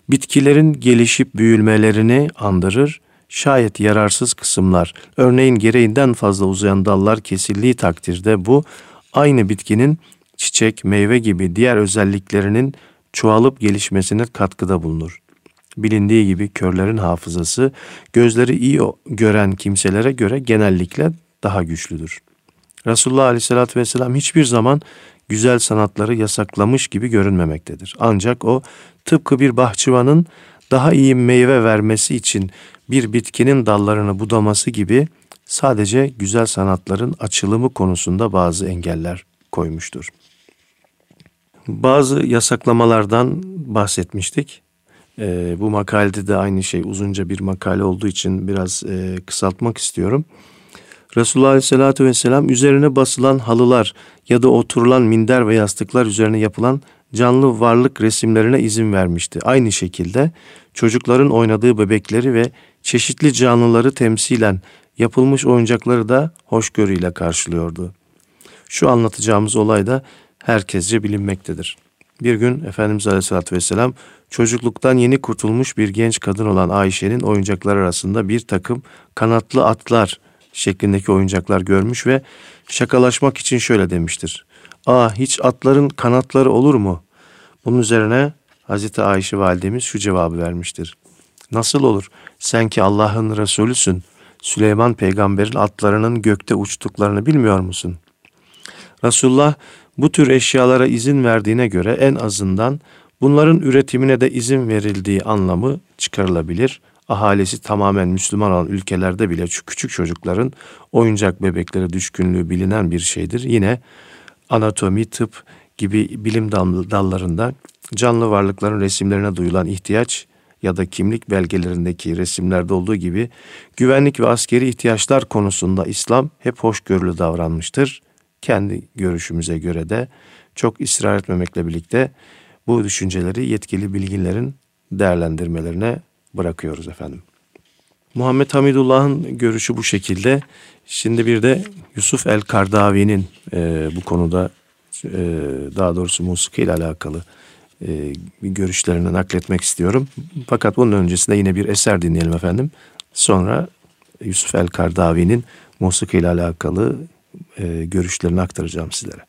S1: bitkilerin gelişip büyülmelerini andırır, şayet yararsız kısımlar, örneğin gereğinden fazla uzayan dallar kesildiği takdirde bu aynı bitkinin çiçek, meyve gibi diğer özelliklerinin çoğalıp gelişmesine katkıda bulunur. Bilindiği gibi körlerin hafızası gözleri iyi gören kimselere göre genellikle daha güçlüdür. Resulullah Aleyhisselatü Vesselam hiçbir zaman güzel sanatları yasaklamış gibi görünmemektedir. Ancak o tıpkı bir bahçıvanın daha iyi meyve vermesi için bir bitkinin dallarını budaması gibi sadece güzel sanatların açılımı konusunda bazı engeller koymuştur. Bazı yasaklamalardan bahsetmiştik. E, bu makalede de aynı şey uzunca bir makale olduğu için biraz e, kısaltmak istiyorum. Resulullah Aleyhisselatü Vesselam üzerine basılan halılar ya da oturulan minder ve yastıklar üzerine yapılan canlı varlık resimlerine izin vermişti. Aynı şekilde çocukların oynadığı bebekleri ve çeşitli canlıları temsilen yapılmış oyuncakları da hoşgörüyle karşılıyordu. Şu anlatacağımız olay da herkesce bilinmektedir. Bir gün Efendimiz Aleyhisselatü Vesselam çocukluktan yeni kurtulmuş bir genç kadın olan Ayşe'nin oyuncaklar arasında bir takım kanatlı atlar şeklindeki oyuncaklar görmüş ve şakalaşmak için şöyle demiştir. Aa hiç atların kanatları olur mu? Bunun üzerine Hazreti Ayşe validemiz şu cevabı vermiştir. Nasıl olur? Sen ki Allah'ın Resulüsün. Süleyman peygamberin atlarının gökte uçtuklarını bilmiyor musun? Resulullah bu tür eşyalara izin verdiğine göre en azından bunların üretimine de izin verildiği anlamı çıkarılabilir. Ahalisi tamamen Müslüman olan ülkelerde bile şu küçük çocukların oyuncak bebeklere düşkünlüğü bilinen bir şeydir. Yine anatomi, tıp gibi bilim dallarında canlı varlıkların resimlerine duyulan ihtiyaç ya da kimlik belgelerindeki resimlerde olduğu gibi güvenlik ve askeri ihtiyaçlar konusunda İslam hep hoşgörülü davranmıştır kendi görüşümüze göre de çok ısrar etmemekle birlikte bu düşünceleri yetkili bilginlerin değerlendirmelerine bırakıyoruz efendim. Muhammed Hamidullah'ın görüşü bu şekilde. Şimdi bir de Yusuf el Kardavi'nin e, bu konuda e, daha doğrusu musiki ile alakalı e, görüşlerini nakletmek istiyorum. Fakat bunun öncesinde yine bir eser dinleyelim efendim. Sonra Yusuf el Kardavi'nin musiki ile alakalı e, görüşlerini aktaracağım sizlere.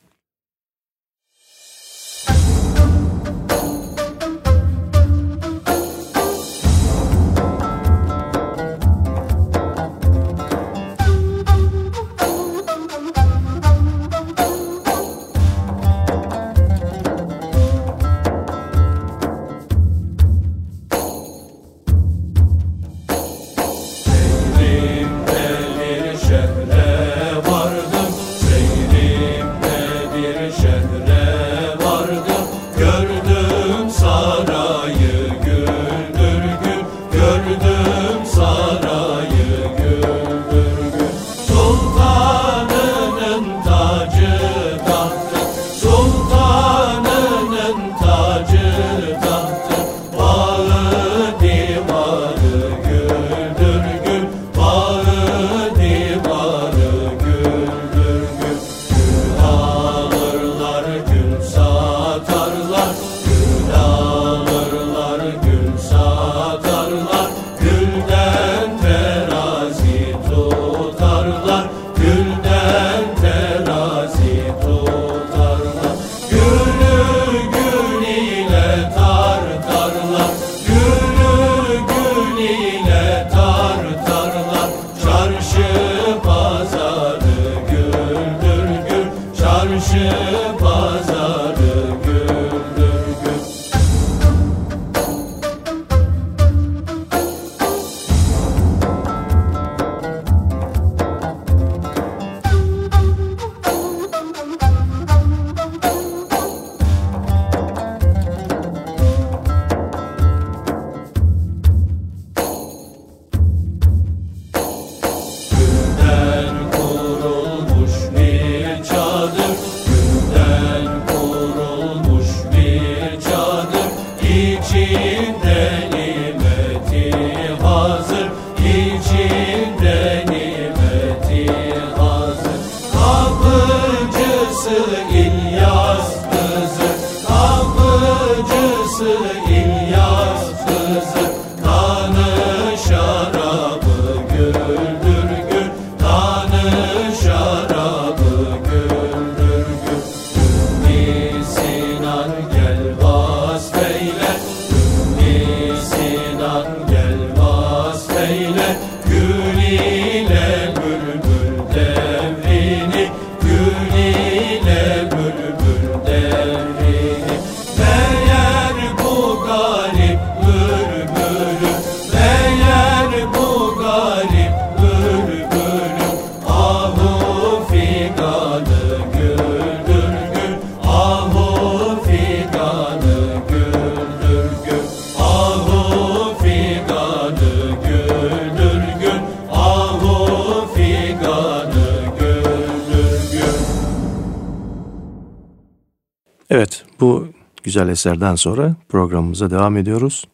S1: Güzel eserden sonra programımıza devam ediyoruz.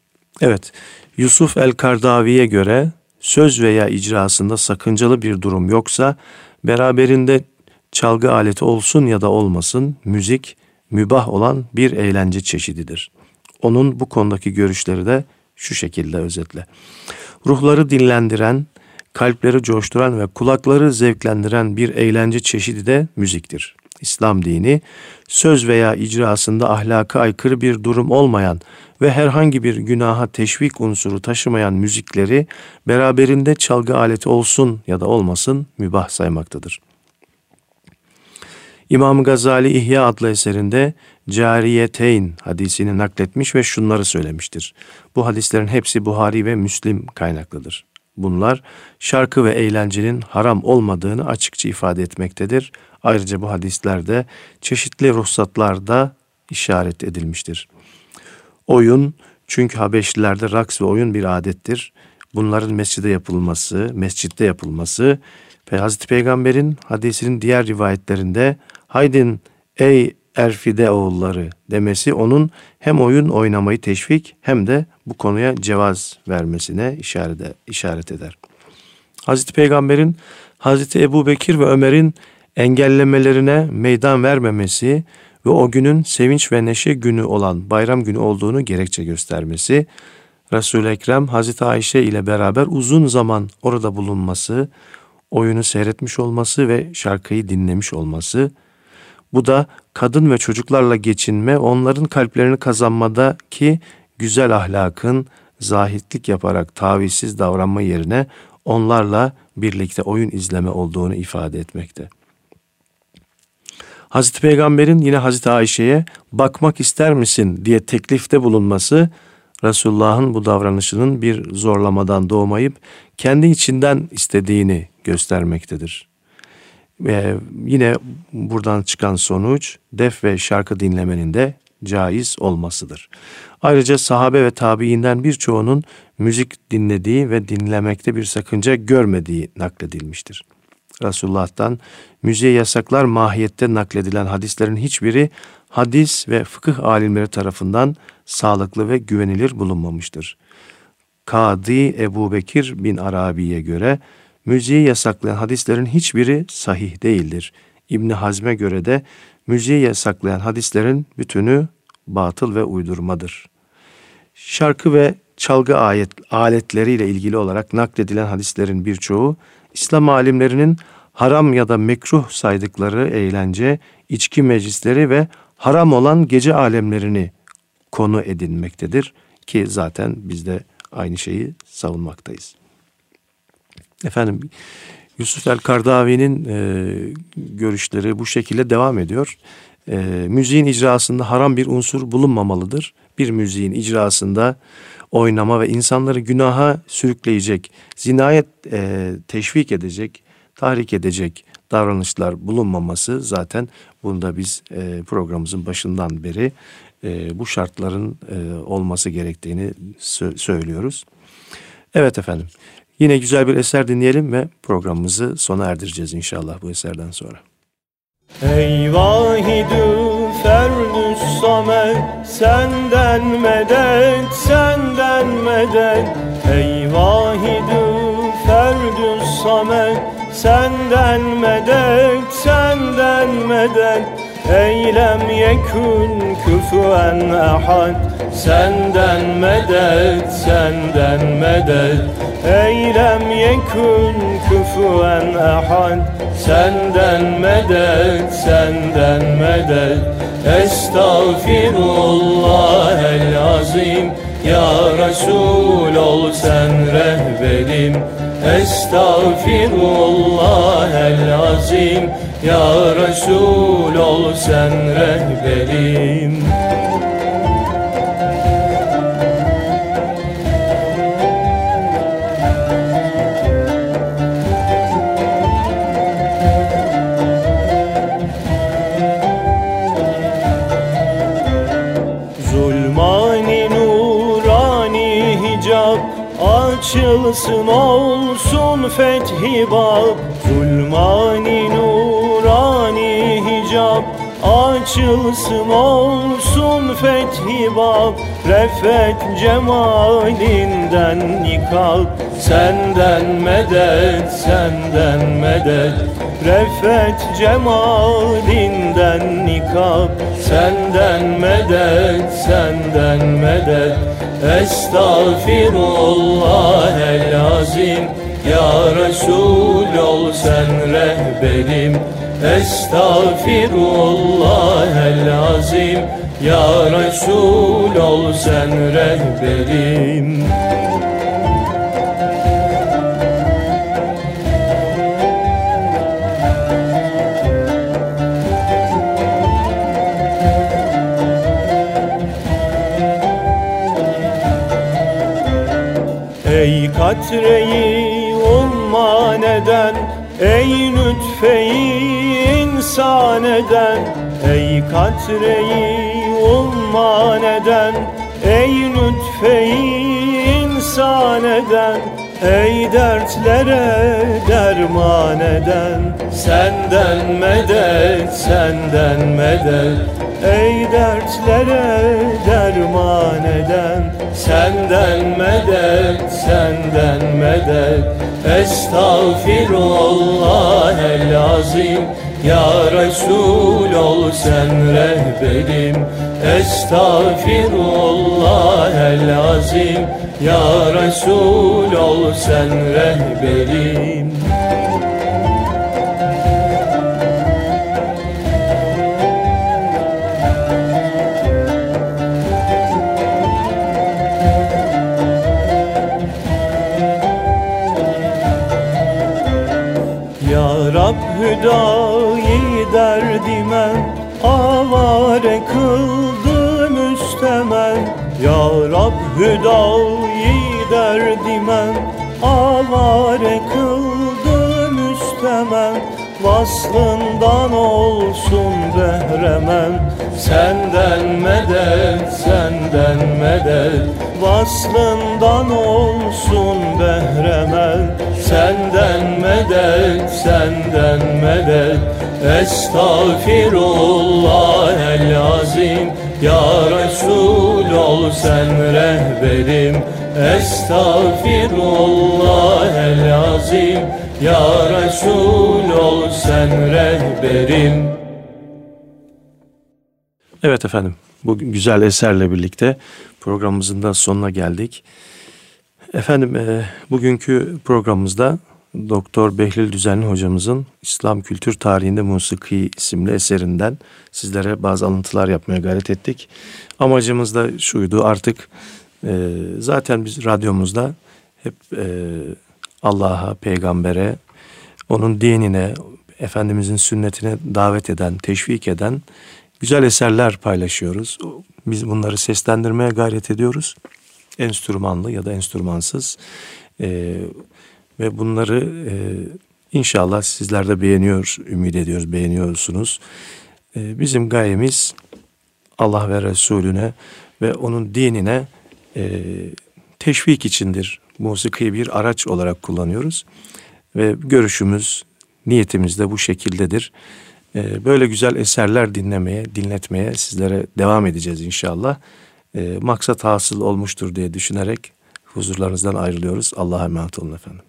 S1: Evet, Yusuf el-Kardavi'ye göre söz veya icrasında sakıncalı bir durum yoksa beraberinde çalgı aleti olsun ya da olmasın müzik mübah olan bir eğlence çeşididir. Onun bu konudaki görüşleri de şu şekilde özetle. Ruhları dinlendiren, kalpleri coşturan ve kulakları zevklendiren bir eğlence çeşidi de müziktir. İslam dini söz veya icrasında ahlaka aykırı bir durum olmayan ve herhangi bir günaha teşvik unsuru taşımayan müzikleri beraberinde çalgı aleti olsun ya da olmasın mübah saymaktadır. İmam Gazali İhya adlı eserinde Cariyeteyn hadisini nakletmiş ve şunları söylemiştir. Bu hadislerin hepsi Buhari ve Müslim kaynaklıdır. Bunlar şarkı ve eğlencenin haram olmadığını açıkça ifade etmektedir. Ayrıca bu hadislerde çeşitli ruhsatlarda işaret edilmiştir. Oyun çünkü Habeşlilerde raks ve oyun bir adettir. Bunların mescide yapılması, mescitte yapılması ve Hazreti Peygamber'in hadisinin diğer rivayetlerinde haydin ey Erfide oğulları demesi onun hem oyun oynamayı teşvik hem de bu konuya cevaz vermesine işaret, işaret eder. Hazreti Peygamber'in Hazreti Ebu Bekir ve Ömer'in engellemelerine meydan vermemesi ve o günün sevinç ve neşe günü olan bayram günü olduğunu gerekçe göstermesi, Resul-i Ekrem Hazreti Ayşe ile beraber uzun zaman orada bulunması, oyunu seyretmiş olması ve şarkıyı dinlemiş olması, bu da kadın ve çocuklarla geçinme, onların kalplerini kazanmada ki güzel ahlakın zahitlik yaparak tavizsiz davranma yerine onlarla birlikte oyun izleme olduğunu ifade etmekte. Hazreti Peygamber'in yine Hazreti Ayşe'ye bakmak ister misin diye teklifte bulunması Resulullah'ın bu davranışının bir zorlamadan doğmayıp kendi içinden istediğini göstermektedir. Ve yine buradan çıkan sonuç def ve şarkı dinlemenin de caiz olmasıdır. Ayrıca sahabe ve tabiinden birçoğunun müzik dinlediği ve dinlemekte bir sakınca görmediği nakledilmiştir. Resulullah'tan müziğe yasaklar mahiyette nakledilen hadislerin hiçbiri hadis ve fıkıh alimleri tarafından sağlıklı ve güvenilir bulunmamıştır. Kadi Ebu Bekir bin Arabi'ye göre müziği yasaklayan hadislerin hiçbiri sahih değildir. İbni Hazm'e göre de müziği yasaklayan hadislerin bütünü batıl ve uydurmadır. Şarkı ve çalgı ayet, aletleriyle ilgili olarak nakledilen hadislerin birçoğu İslam alimlerinin haram ya da mekruh saydıkları eğlence, içki meclisleri ve haram olan gece alemlerini konu edinmektedir ki zaten biz de aynı şeyi savunmaktayız. Efendim Yusuf el Kardavi'nin e, görüşleri bu şekilde devam ediyor. E, müziğin icrasında haram bir unsur bulunmamalıdır. Bir müziğin icrasında oynama ve insanları günaha sürükleyecek, zinayet e, teşvik edecek, tahrik edecek davranışlar bulunmaması zaten bunda biz e, programımızın başından beri e, bu şartların e, olması gerektiğini sö- söylüyoruz. Evet efendim. Yine güzel bir eser dinleyelim ve programımızı sona erdireceğiz inşallah bu eserden sonra.
S3: Ey vahidü
S1: ferdüs Senden medet, senden medet Ey vahidü ferdüs Senden medet, senden medet Eylem yekun küfüen ahad. Senden medet, senden medet. Eylem yekun küfüen ahad. Senden medet, senden medet. Estağfirullah el azim Ya Resul ol sen rehberim Estağfirullah el azim Ya Resul ol sen rehberim Açılsın olsun fethi bab Zulmani nurani hicab. Açılsın olsun fethi bab Refet cemalinden nikab. Senden medet, senden medet Refet cemalinden nikab. Senden medet, senden medet Estağfirullah el azim Ya Resul ol sen rehberim. Estağfirullah el azim Ya Resul ol sen rehberim Ey katreyi umman eden Ey nütfeyi insan eden. Ey katreyi umman eden Ey nütfeyi insan eden. Ey dertlere derman eden. Senden medet, senden medet Ey dertlere derman eden Senden medet, senden medet. Estağfirullah el azim. Ya Resul ol sen rehberim. Estağfirullah el azim. Ya Resul ol sen rehberim Rab hüdayi derdime avare kıldı müstemen Ya Rab hüdayi derdime avare kıldı müstemen Vaslından olsun behremen Senden medet, senden medet. Vaslından olsun behremen Senden medet, senden medet. Estağfirullah el azim Ya Resul ol sen rehberim. Estağfirullah el azim Ya Resul ol sen rehberim.
S4: Evet efendim, bu güzel eserle birlikte programımızın da sonuna geldik. Efendim, e, bugünkü programımızda Doktor Behlül Düzenli hocamızın İslam Kültür Tarihinde Musiki isimli eserinden sizlere bazı alıntılar yapmaya gayret ettik. Amacımız da şuydu artık e, zaten biz radyomuzda hep e, Allah'a, peygambere, onun dinine, Efendimizin sünnetine davet eden, teşvik eden güzel eserler paylaşıyoruz. Biz bunları seslendirmeye gayret ediyoruz. Enstrümanlı ya da enstrümansız. Ee, ve bunları e, inşallah sizler de beğeniyor, ümit ediyoruz, beğeniyorsunuz. Ee, bizim gayemiz Allah ve Resulüne ve onun dinine e, teşvik içindir. Musikiyi bir araç olarak kullanıyoruz. Ve görüşümüz, niyetimiz de bu şekildedir.
S1: E, böyle güzel eserler dinlemeye, dinletmeye sizlere devam edeceğiz inşallah. E, maksat hasıl olmuştur diye düşünerek huzurlarınızdan ayrılıyoruz. Allah'a emanet olun efendim.